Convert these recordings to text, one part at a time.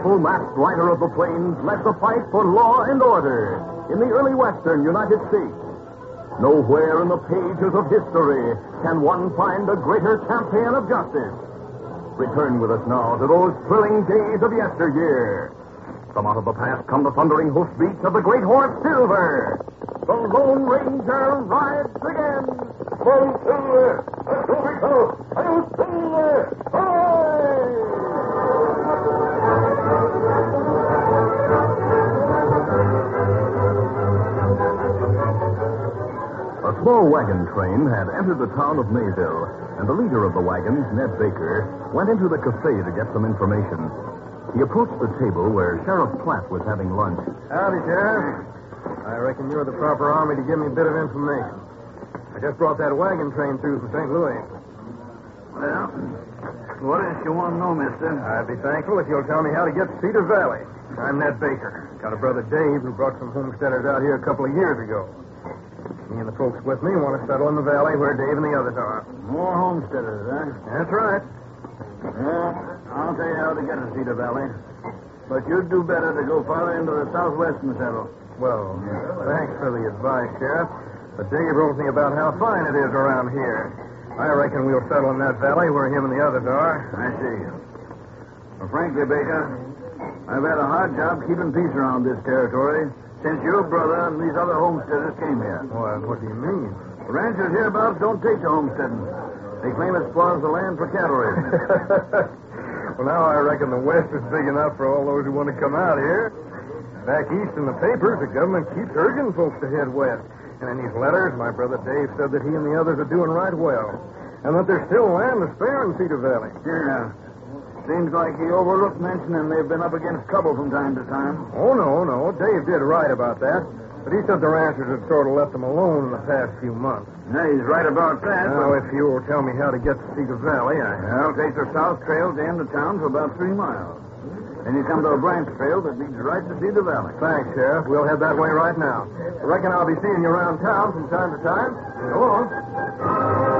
Resourceful masked rider of the plains led the fight for law and order in the early western United States. Nowhere in the pages of history can one find a greater champion of justice. Return with us now to those thrilling days of yesteryear. From out of the past come the thundering hoofbeats of the great horse Silver. The Lone Ranger rides again. From Silver, Coast, and small wagon train had entered the town of Mayville, and the leader of the wagons, Ned Baker, went into the cafe to get some information. He approached the table where Sheriff Platt was having lunch. Howdy, Sheriff. I reckon you're the proper army to give me a bit of information. I just brought that wagon train through from St. Louis. Well, what is you want to know, mister? I'd be thankful if you'll tell me how to get to Cedar Valley. I'm Ned Baker. Got a brother Dave who brought some homesteaders out here a couple of years ago. Me and the folks with me want to settle in the valley where Dave and the others are. More homesteaders, huh? That's right. Well, I'll tell you how to get to Cedar Valley. But you'd do better to go farther into the southwestern settle. Well, thanks for the advice, Sheriff. But Dave wrote me about how fine it is around here. I reckon we'll settle in that valley where him and the others are. I see. Well, frankly, Baker, I've had a hard job keeping peace around this territory since your brother and these other homesteaders came here. Oh, well, what do you mean? The ranchers hereabouts don't take to homesteading. They claim it spoils the land for cattle raising. well, now I reckon the West is big enough for all those who want to come out here. Back east in the papers, the government keeps urging folks to head west. And in these letters, my brother Dave said that he and the others are doing right well. And that there's still land to spare in Cedar Valley. yeah. Seems like he overlooked mentioning they've been up against trouble from time to time. Oh, no, no. Dave did right about that. But he said the ranchers had sort of left them alone in the past few months. Yeah, he's right about that. Now, if you will tell me how to get to Cedar Valley, I... Well, take the south trail to the end of town for about three miles. Then you come to a branch trail that leads right to Cedar Valley. Thanks, Sheriff. We'll head that way right now. I reckon I'll be seeing you around town from time to time. So long.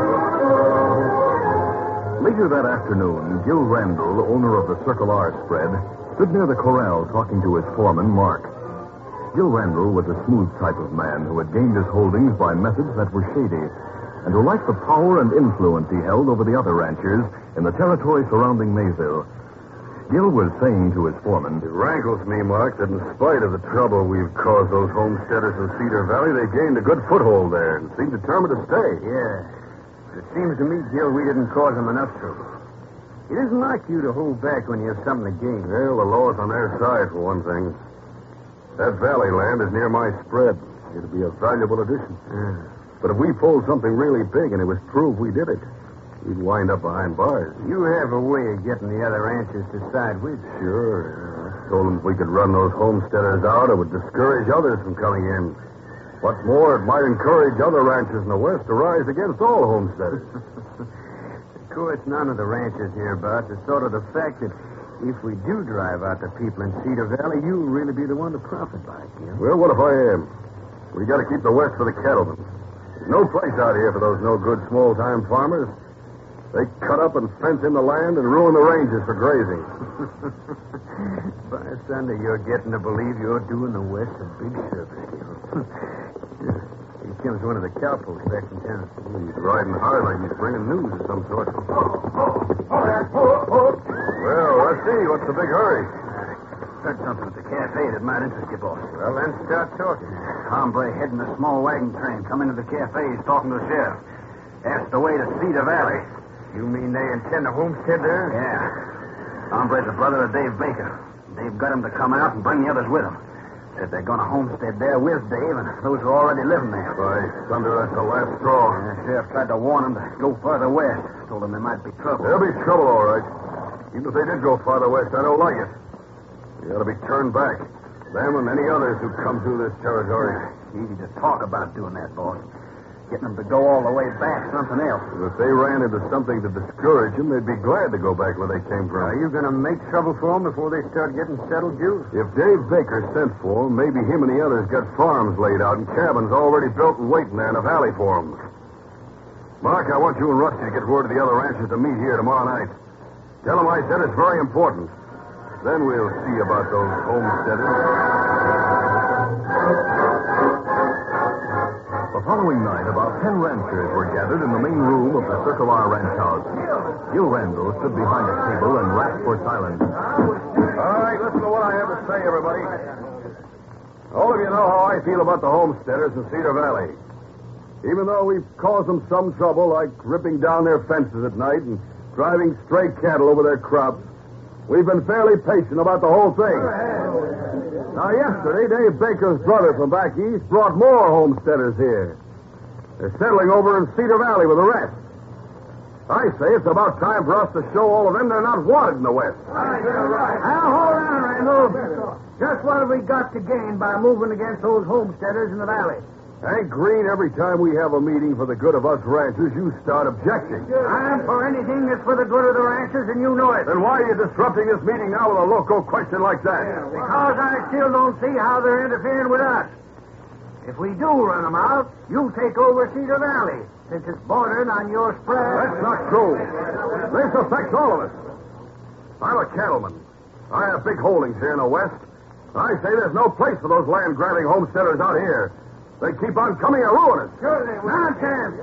Later that afternoon, Gil Randall, owner of the Circle R spread, stood near the corral talking to his foreman, Mark. Gil Randall was a smooth type of man who had gained his holdings by methods that were shady, and who liked the power and influence he held over the other ranchers in the territory surrounding Maysville. Gil was saying to his foreman, It rankles me, Mark, that in spite of the trouble we've caused those homesteaders in Cedar Valley, they gained a good foothold there and seem determined to stay. Yeah. It seems to me, Gil, we didn't cause them enough trouble. It isn't like you to hold back when you have something to gain. Well, the law's on their side, for one thing. That valley land is near my spread. It'd be a valuable addition. But if we pulled something really big and it was proved we did it, we'd wind up behind bars. You have a way of getting the other ranchers to side with you. Sure. I told them if we could run those homesteaders out, it would discourage others from coming in. What's more, it might encourage other ranchers in the West to rise against all homesteaders. Of course, none of the ranchers hereabouts is sort of the fact that if we do drive out the people in Cedar Valley, you'll really be the one to profit by it, Gil. well, what if I am? We got to keep the West for the cattlemen. There's no place out here for those no good small time farmers. They cut up and fence in the land and ruin the ranges for grazing. By Sunday, you're getting to believe you're doing the West a big service, Gil. Here comes one of the cowpokes back from town. He's riding hard like he's bringing news of some sort. Well, let's see. What's the big hurry? Heard something at the cafe that might interest you, boss. Well, then start talking. Hombre heading a small wagon train come into the cafe. He's talking to the sheriff. Asked the way to Cedar Valley. You mean they intend to homestead there? Yeah. Hombre's the brother of Dave Baker. Dave got him to come out and bring the others with him. Said they're going to homestead there with Dave and those who are already living there. By thunder, that's the last straw. The sheriff tried to warn them to go further west. Told them there might be trouble. There'll be trouble, all right. Even if they did go farther west, I don't like it. We ought to be turned back. Them and any others who come through this territory. Easy to talk about doing that, boss. Getting them to go all the way back, something else. If they ran into something to discourage them, they'd be glad to go back where they came from. Are you going to make trouble for them before they start getting settled, Juice? If Dave Baker sent for them, maybe him and the others got farms laid out and cabins already built and waiting there in a valley for them. Mark, I want you and Rusty to get word to the other ranchers to meet here tomorrow night. Tell them I said it's very important. Then we'll see about those homesteaders. Following night, about ten ranchers were gathered in the main room of the Circle R ranch house. Gil Randall stood behind a table and rapped for silence. All right, listen to what I have to say, everybody. All of you know how I feel about the homesteaders in Cedar Valley. Even though we've caused them some trouble, like ripping down their fences at night and driving stray cattle over their crops, we've been fairly patient about the whole thing. Now, yesterday, Dave Baker's brother from back east brought more homesteaders here. They're settling over in Cedar Valley with the rest. I say it's about time for us to show all of them they're not wanted in the West. Now, hold on, Randall. Just what have we got to gain by moving against those homesteaders in the valley? Hank Green, every time we have a meeting for the good of us ranchers, you start objecting. I'm for anything that's for the good of the ranchers, and you know it. Then why are you disrupting this meeting now with a local question like that? Because I still don't see how they're interfering with us. If we do run them out, you take over Cedar Valley, since it's bordering on your spread. That's not true. This affects all of us. I'm a cattleman. I have big holdings here in the West. I say there's no place for those land grabbing homesteaders out here. They keep on coming and ruin us. Sure they will. Nonsense.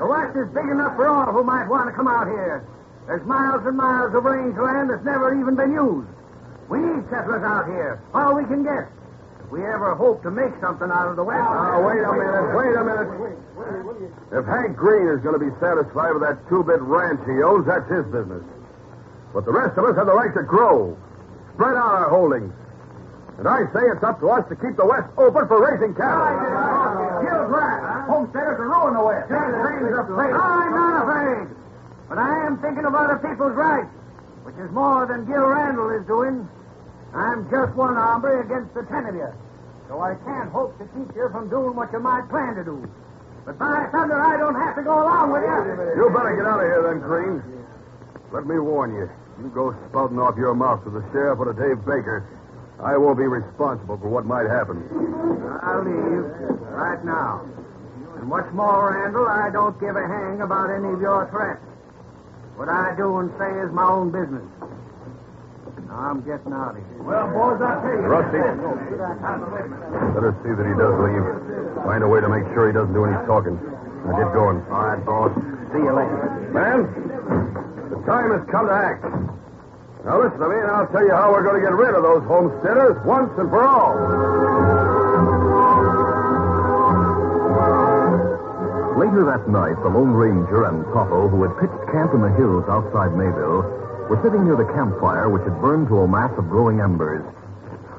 The West is big enough for all who might want to come out here. There's miles and miles of range land that's never even been used. We need settlers out here, all we can get. We ever hope to make something out of the West. Now, ah, ah, wait a minute, wait a minute. If Hank Green is going to be satisfied with that two-bit ranch he owns, that's his business. But the rest of us have the right to grow, spread out our holdings. And I say it's up to us to keep the West open for raising cattle. Gil's right. Homesteaders are ruining the West. I'm not afraid. But I am thinking of other people's rights, which is more than Gil Randall is doing. I'm just one hombre against the ten of you. So I can't hope to keep you from doing what you might plan to do. But by thunder, I don't have to go along with you. You better get out of here then, Green. Let me warn you. You go spouting off your mouth to the sheriff or to Dave Baker. I won't be responsible for what might happen. I'll leave right now. And what's more, Randall, I don't give a hang about any of your threats. What I do and say is my own business. Now I'm getting out of here. Well, boys, I'll tell you. Rusty. Let us see that he does leave. Find a way to make sure he doesn't do any talking. Now get going. All right, boss. See you later. Man, the time has come to act. Now listen to me, and I'll tell you how we're going to get rid of those homesteaders once and for all. Later that night, the Lone Ranger and Tonto, who had pitched camp in the hills outside Mayville, were sitting near the campfire which had burned to a mass of glowing embers.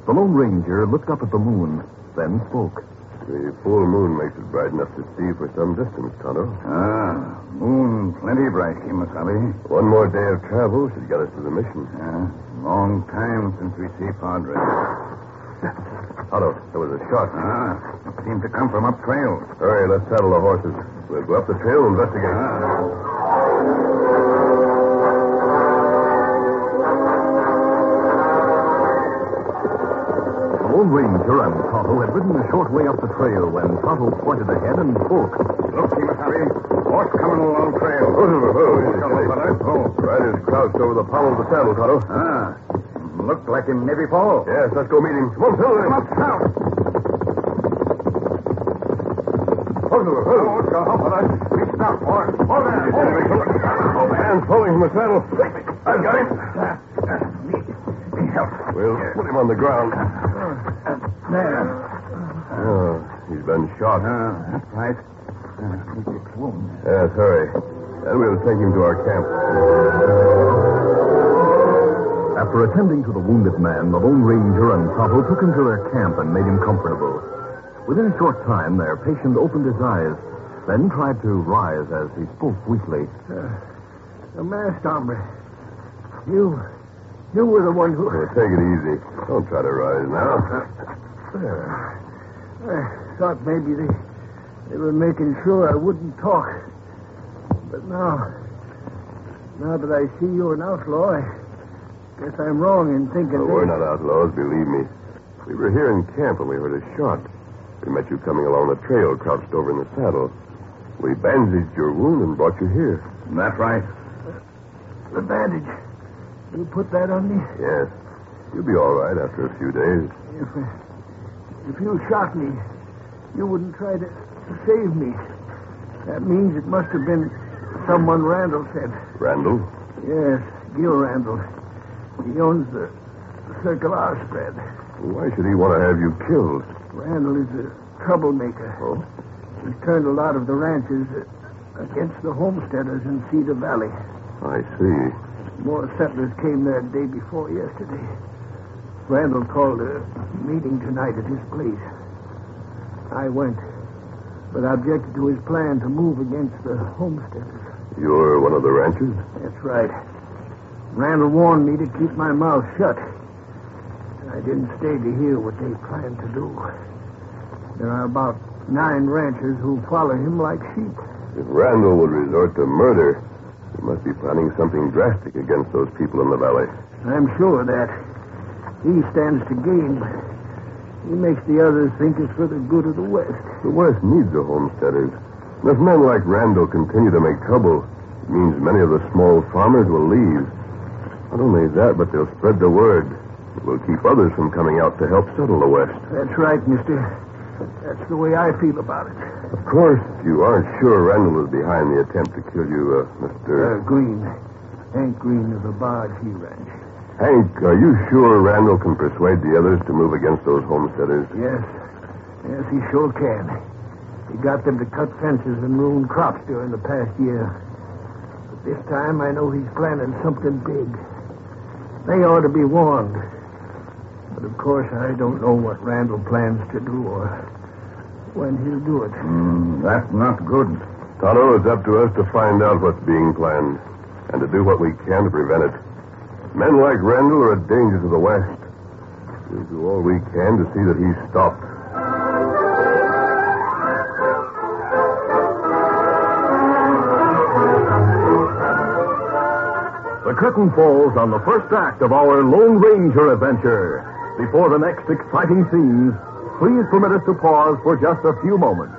The Lone Ranger looked up at the moon, then spoke. The full moon makes it bright enough to see for some distance, Tonto. Ah, moon plenty bright, Kimasabi. One more day of travel should get us to the mission. Yeah, long time since we see Padre. Tonto, there was a shot. Ah, it seemed to come from up trail. Hurry, let's saddle the horses. We'll go up the trail and investigate. Ah. Lone Ranger and Tonto had ridden a short way up the trail when Tonto pointed ahead and spoke. Look, Kimasabi. Horse coming along trail. Oh, oh, oh, Oh, Rider's crouched over the pommel of the saddle, Tonto. Ah, looked like him maybe fall. Yes, let's go meet him. Come on, Silver. Come up, south. Oh, oh, oh. Oh, go up, but we stop, boy. Hold there. Oh, man, pulling from the saddle. I've got him. Need help. We'll put him on the ground. There. Oh, he's been shot. Ah, that's right. Uh, wound. Yes, hurry. Then we'll take him to our camp. After attending to the wounded man, the Lone Ranger and Tonto took him to their camp and made him comfortable. Within a short time, their patient opened his eyes, then tried to rise as he spoke weakly. The masked hombre. You. You were the one who. Well, take it easy. Don't try to rise now. I thought maybe they, they were making sure I wouldn't talk. But now. Now that I see you're an outlaw, I guess I'm wrong in thinking. Well, they- we're not outlaws, believe me. We were here in camp when we heard a shot. We met you coming along the trail, crouched over in the saddle. We bandaged your wound and brought you here. that right. The bandage. You put that on me? Yes. You'll be all right after a few days. If, uh, if you shot me, you wouldn't try to, to save me. That means it must have been someone Randall said. Randall? Yes, Gil Randall. He owns the, the Circle R spread. Why should he want to have you killed? Randall is a troublemaker. Oh? He's turned a lot of the ranches uh, against the homesteaders in Cedar Valley. I see. More settlers came there the day before yesterday. Randall called a meeting tonight at his place. I went, but I objected to his plan to move against the homesteaders. You're one of the ranchers? That's right. Randall warned me to keep my mouth shut. I didn't stay to hear what they planned to do. There are about nine ranchers who follow him like sheep. If Randall would resort to murder, he must be planning something drastic against those people in the valley. I'm sure of that. He stands to gain, but he makes the others think it's for the good of the West. The West needs the homesteaders. And if men like Randall continue to make trouble, it means many of the small farmers will leave. Not only that, but they'll spread the word. It will keep others from coming out to help settle the West. That's right, mister. That's the way I feel about it. Of course, you aren't sure Randall was behind the attempt to kill you, uh, Uh, Mr. Green. Hank Green of the Bardsley Ranch. Hank, are you sure Randall can persuade the others to move against those homesteaders? Yes. Yes, he sure can. He got them to cut fences and ruin crops during the past year. But this time I know he's planning something big. They ought to be warned. But of course I don't know what Randall plans to do or when he'll do it. Mm, that's not good. Tonto, it's up to us to find out what's being planned and to do what we can to prevent it. Men like Randall are a danger to the West. We'll do all we can to see that he's stopped. The curtain falls on the first act of our Lone Ranger adventure. Before the next exciting scenes, please permit us to pause for just a few moments.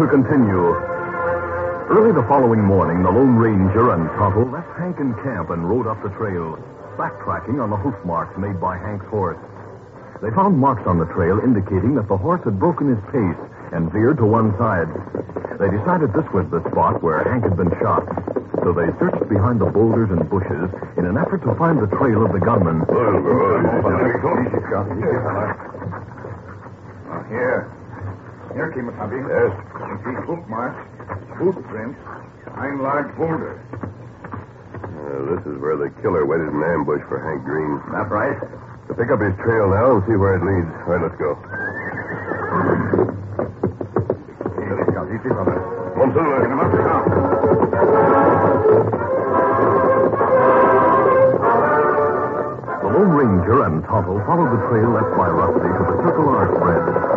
To continue. Early the following morning, the Lone Ranger and Tonto left Hank in camp and rode up the trail, backtracking on the hoof marks made by Hank's horse. They found marks on the trail indicating that the horse had broken his pace and veered to one side. They decided this was the spot where Hank had been shot. So they searched behind the boulders and bushes in an effort to find the trail of the gunman. Easy, Scout. Easy, fella. Now, here. Here, Kimasabi. Yes. You see hoof marks, footprints, behind large boulders. Uh, this is where the killer waited in ambush for Hank Green. That right? To pick up his trail now and see where it leads. All right, let's go. Easy, Scout. Easy, fella. Come on, Silver. Get him up, Scout. The Lone Ranger and Tonto followed the trail left by Rusty to the Circle R spread.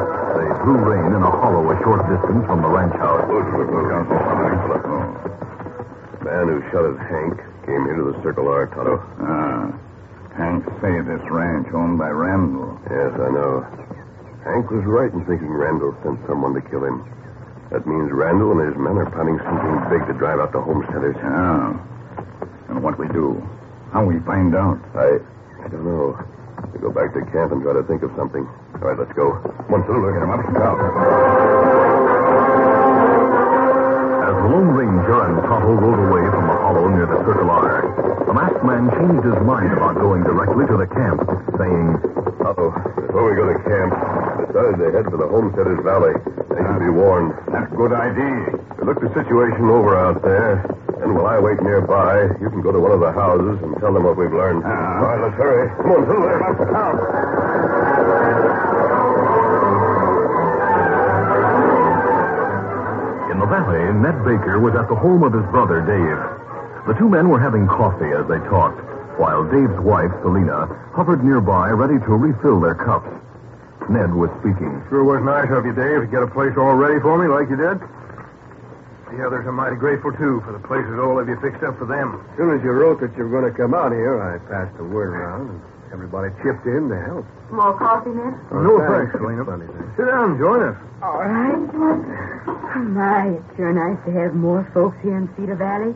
They drew rein in a hollow a short distance from the ranch house. The man who shot at Hank came here to the Circle R, Tonto. Ah. Hank say this ranch owned by Randall. Yes, I know. Hank was right in thinking Randall sent someone to kill him. That means Randall and his men are planning something big to drive out the homesteaders. Yeah. And what we do? How we find out? I I don't know. We go back to camp and try to think of something. All right, let's go. Come on, Silver. Get him up, Scout. As the Lone Ranger and Tonto rode away from the hollow near the Circle R, the masked man changed his mind about going directly to the camp, saying, Uh-oh. Before we go to camp, decided to head for the Homesteaders Valley. They should be warned. That's a good idea. Look the situation over out there. Then while I wait nearby, you can go to one of the houses and tell them what we've learned. Uh-huh. All right, let's hurry. Come on, Silver. Let's go. In the valley, Ned Baker was at the home of his brother, Dave. The two men were having coffee as they talked, while Dave's wife, Selina, hovered nearby ready to refill their cups. Ned was speaking. Sure was nice of you, Dave, to get a place all ready for me like you did. The others are mighty grateful, too, for the places all of you fixed up for them. As soon as you wrote that you were going to come out here, I passed the word around, and everybody chipped in to help. More coffee, Ned? Oh, no thanks, Selena. Funny thing. Sit down, join us. All right. Oh, my, it's sure nice to have more folks here in Cedar Valley.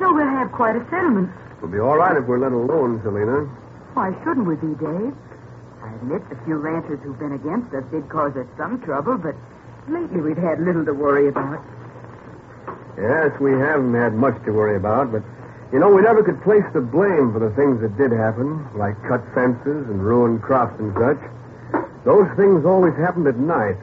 So we'll have quite a settlement. We'll be all right if we're let alone, Selena. Why shouldn't we be, Dave? I admit the few ranchers who've been against us did cause us some trouble, but lately we've had little to worry about. Yes, we haven't had much to worry about, but you know, we never could place the blame for the things that did happen, like cut fences and ruined crops and such. Those things always happened at night.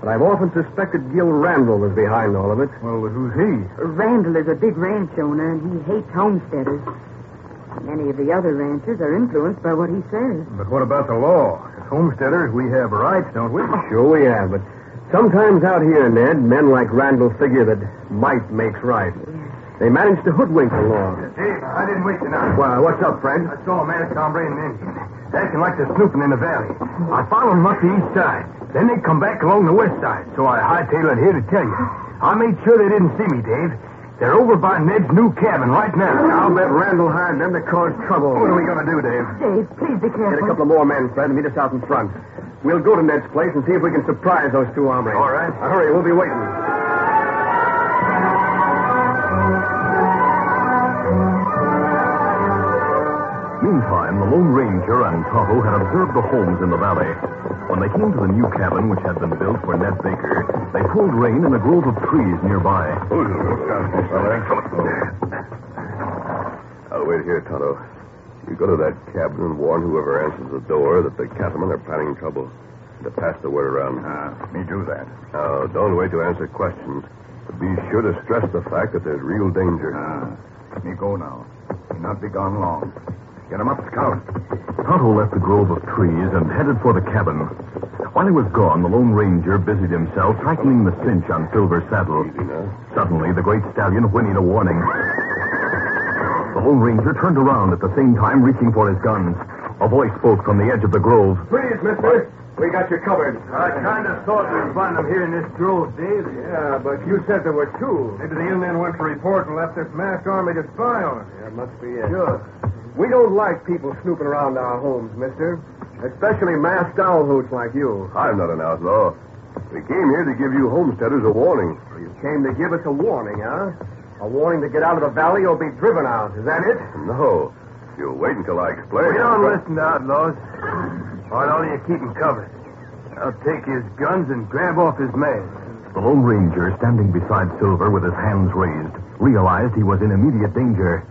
But I've often suspected Gil Randall was behind all of it. Well, who's he? Randall is a big ranch owner, and he hates homesteaders. Many of the other ranchers are influenced by what he says. But what about the law? As homesteaders, we have rights, don't we? Sure we have, but sometimes out here, Ned, men like Randall figure that might makes right. They managed to hoodwink the law. Dave, I didn't wait tonight. Well, what's up, friend? I saw a masked hombre and an Indian. Acting like they're snooping in the valley. I followed them up the east side. Then they come back along the west side, so I hightailed it here to tell you. I made sure they didn't see me, Dave. They're over by Ned's new cabin right now. I'll bet Randall hired them to cause trouble. What are we going to do, Dave? Dave, please be careful. Get a couple of more men, Fred, and meet us out in front. We'll go to Ned's place and see if we can surprise those two hombres. All right. Now, hurry, we'll be waiting. Meantime, the Lone Ranger and Tonto had observed the homes in the valley. When they came to the new cabin which had been built for Ned Baker, they pulled rein in a grove of trees nearby. I'll wait here, Tonto. You go to that cabin and warn whoever answers the door that the cattlemen are planning trouble. To pass the word around. Ah, me do that. Now, don't wait to answer questions. But be sure to stress the fact that there's real danger. Ah, me go now. Me not be gone long. Get him up, Scout. Tonto left the grove of trees and headed for the cabin. While he was gone, the Lone Ranger busied himself tightening the cinch on Silver's saddle. Suddenly, the great stallion whinnied a warning. The Lone Ranger turned around at the same time, reaching for his guns. A voice spoke from the edge of the grove. Please, mister. We got you covered. I kind of thought we'd find them here in this grove, Dave. Yeah, but you said there were two. Maybe the Indian went to report and left this masked army to spy on us. That must be it. Sure. We don't like people snooping around our homes, mister. Especially masked owl hoots like you. I'm not an outlaw. We came here to give you homesteaders a warning. You came to give us a warning, huh? A warning to get out of the valley or be driven out. Is that it? No. You'll wait until I explain. We don't listen to outlaws. Why don't you keep him covered? I'll take his guns and grab off his man. The Lone Ranger, standing beside Silver with his hands raised, realized he was in immediate danger.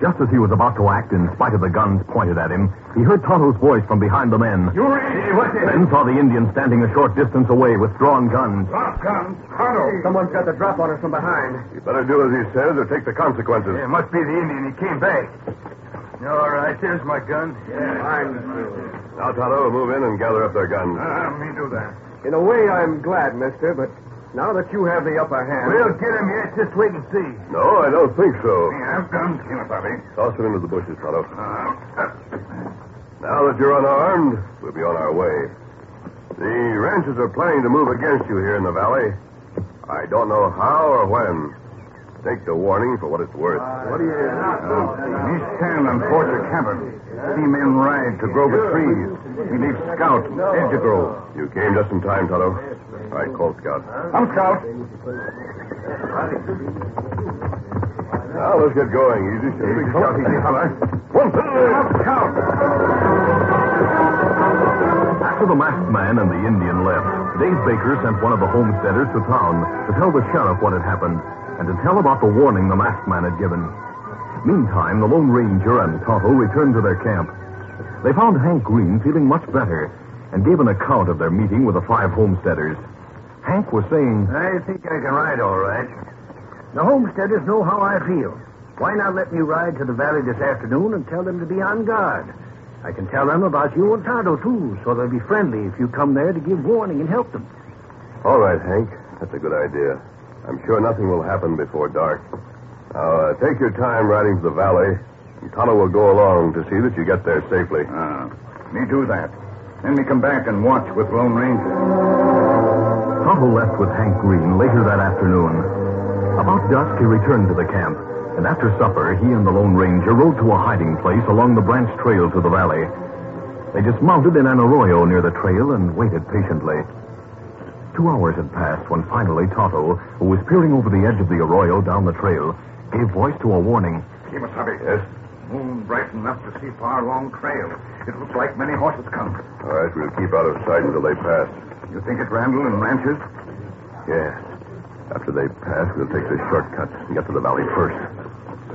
Just as he was about to act, in spite of the guns pointed at him, he heard Tonto's voice from behind the men. You ready? What's it? Then saw the Indian standing a short distance away with drawn guns. Drop guns. Tonto. Someone's got the drop on us from behind. You better do as he says or take the consequences. Yeah, must be the Indian. He came back. All right, there's my gun. I'm. Now, Tonto, move in and gather up their guns. Uh, me do that. In a way, I'm glad, mister, but now that you have the upper hand. We'll get him yet. Just wait and see. No, I don't think so. Yeah, I've guns. Here, Bobby. Toss it into the bushes, Tonto. Uh, Now that you're unarmed, we'll be on our way. The ranchers are planning to move against you here in the valley. I don't know how or when. Take the warning for what it's worth. What do you. He's stand on Porter Cabin. See men ride to grove of trees. He leaves scout grove. You came just in time, Tonto. All right, call Scout. I'm scout. Now let's get going. Easy, steady. Easy, scout. Easy, fella. One, two, Scout. After the masked man and the Indian left, Dave Baker sent one of the homesteaders to town to tell the sheriff what had happened and to tell about the warning the masked man had given. Meantime, the Lone Ranger and Tonto returned to their camp. They found Hank Green feeling much better and gave an account of their meeting with the five homesteaders. Hank was saying, I think I can ride all right. The homesteaders know how I feel. Why not let me ride to the valley this afternoon and tell them to be on guard? I can tell them about you and Tonto, too, so they'll be friendly if you come there to give warning and help them. All right, Hank. That's a good idea. I'm sure nothing will happen before dark. Now, uh, take your time riding to the valley, and Tonto will go along to see that you get there safely. Uh, me do that. Then me come back and watch with Lone Ranger. Tonto left with Hank Green later that afternoon. About dusk, he returned to the camp, and after supper, he and the Lone Ranger rode to a hiding place along the branch trail to the valley. They dismounted in an arroyo near the trail and waited patiently. Two hours had passed when finally Tonto, who was peering over the edge of the arroyo down the trail, gave voice to a warning. Kimasabi. Yes? Moon bright enough to see far long trail. It looks like many horses come. All right, we'll keep out of sight until they pass. You think it Randall and ranchers? Yes. After they pass, we'll take the shortcut and get to the valley first.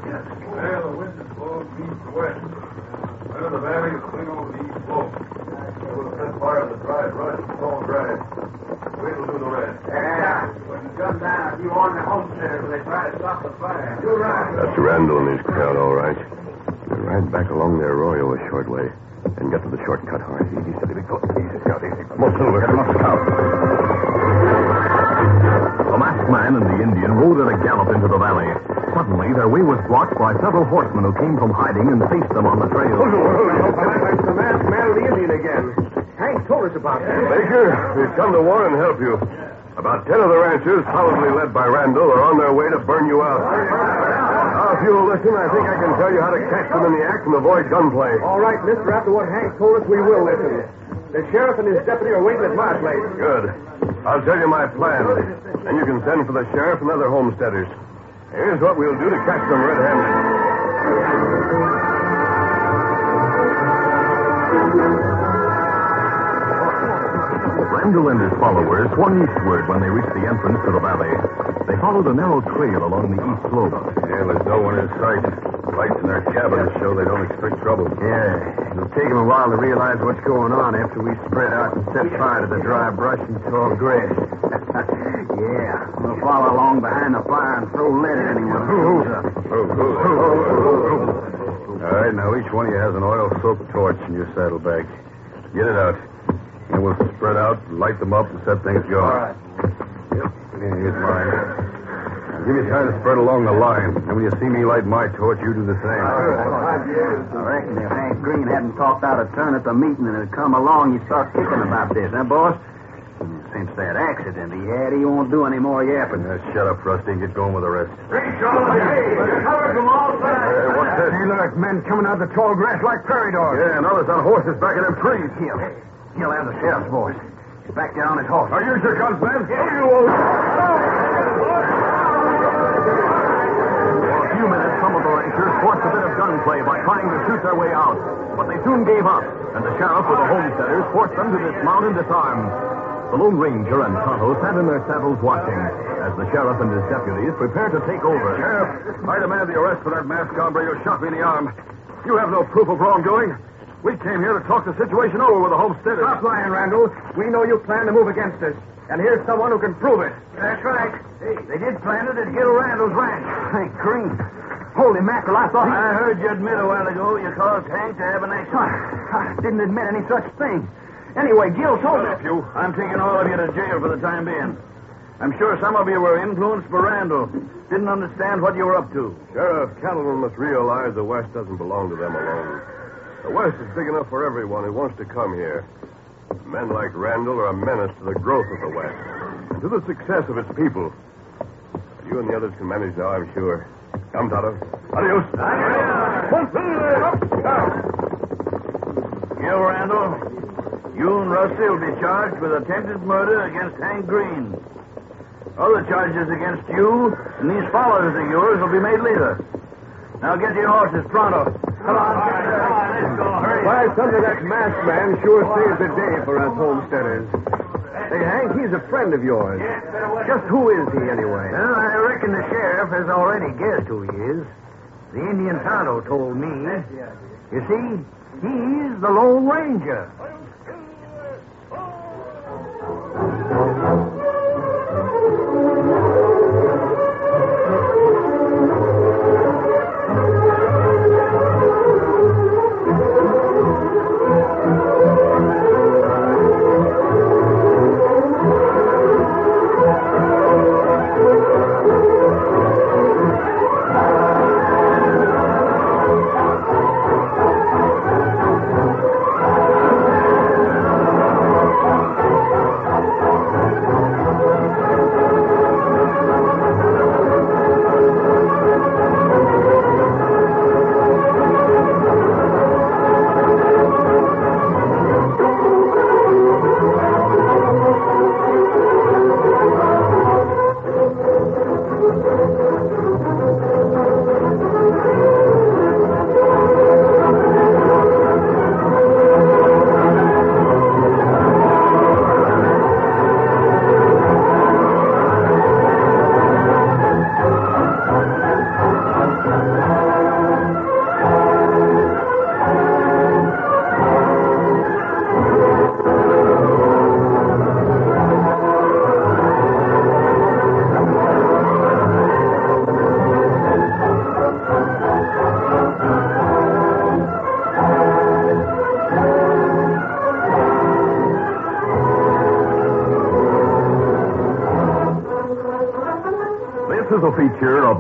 Yes. Well, the wind is blowing east to west. Well, the valley is swing over the east slope. We'll set fire to the dry brush and tall grass. We'll do the rest. Yeah. Putting come down if you warn the homesteaders when they try to stop the fire. You're right. That's Randall and his crowd, all right. We'll ride back along the arroyo a short way and get to the shortcut. All right, easy, steady, big foot. Easy, Scout, easy. Come on, Silver. Get him up, Scout. The masked man and the Indian rode at a gallop into the valley. Suddenly, their way was blocked by several horsemen who came from hiding and faced them on the trail. Oh, That's the masked man and the Indian again. Hank told us about that. Baker, we've come to warn and help you. About ten of the ranchers, probably led by Randall, are on their way to burn you out. If you'll listen, I think I can tell you how to catch them in the act and avoid gunplay. All right, mister, after what Hank told us, we will listen. The sheriff and his deputy are waiting at my place. Good. I'll tell you my plan. Then you can send for the sheriff and other homesteaders. Here's what we'll do to catch them red-handed. And his followers swung eastward when they reached the entrance to the valley. They followed a narrow trail along the east slope. Yeah, there's no one in sight. Lights in their cabins show they don't expect trouble. Yeah, it'll take them a while to realize what's going on after we spread out and set fire to the dry brush and tall grass. yeah, we'll follow along behind the fire and throw lead at anyone who shows up. All right, now each one of you has an oil-soaked torch in your saddlebag. Get it out. And we'll spread out, light them up, and set things going. All right. Yep. Here's mine. Now, give me time to spread along the line. And when you see me light my torch, you do the same. I reckon if Hank Green hadn't talked out a turn at the meeting and had come along, you'd start kicking about this, huh, boss? Since that accident he had, he won't do any more yapping. Now, shut up, Rusty, and get going with the rest. Hey, covered from all sides. Hey, what's this? Hey, look, men coming out of the tall grass like prairie dogs. Yeah, and others on horses back in them trees. He'll, he'll have the sheriff's voice. He's back there on his horse. Now use your guns, men. For a few minutes, some of the Rangers forced a bit of gunplay by trying to shoot their way out. But they soon gave up, and the sheriff with the homesteaders forced them to dismount and disarm. The Lone Ranger and Tonto sat in their saddles watching as the sheriff and his deputies prepared to take over. Sheriff, I demand the arrest for that masked hombre who shot me in the arm. You have no proof of wrongdoing. We came here to talk the situation over with the homesteaders. Stop lying, Randall. We know you plan to move against us. And here's someone who can prove it. That's right. They did plant it at Gil Randall's ranch. Hank Green. Holy mackerel, I thought... I heard you admit a while ago you caused Hank to have an accident. Ah, I didn't admit any such thing. Anyway, Gil told me... You. I'm taking all of you to jail for the time being. I'm sure some of you were influenced by Randall. Didn't understand what you were up to. Sheriff, cattlemen must realize the West doesn't belong to them alone. West is big enough for everyone who wants to come here. Men like Randall are a menace to the growth of the West and to the success of its people. You and the others can manage now, I'm sure. Come, Tonto. Adios. Gil Randall, you and Rusty will be charged with attempted murder against Hank Green. Other charges against you and these followers of yours will be made later. Now get your horses pronto. Come on. Let's go. Why, son of that masked man sure saves the day for us homesteaders. Hey, Hank, he's a friend of yours. Just who is he, anyway? Well, I reckon the sheriff has already guessed who he is. The Indian Tonto told me. You see, he's the Lone Ranger.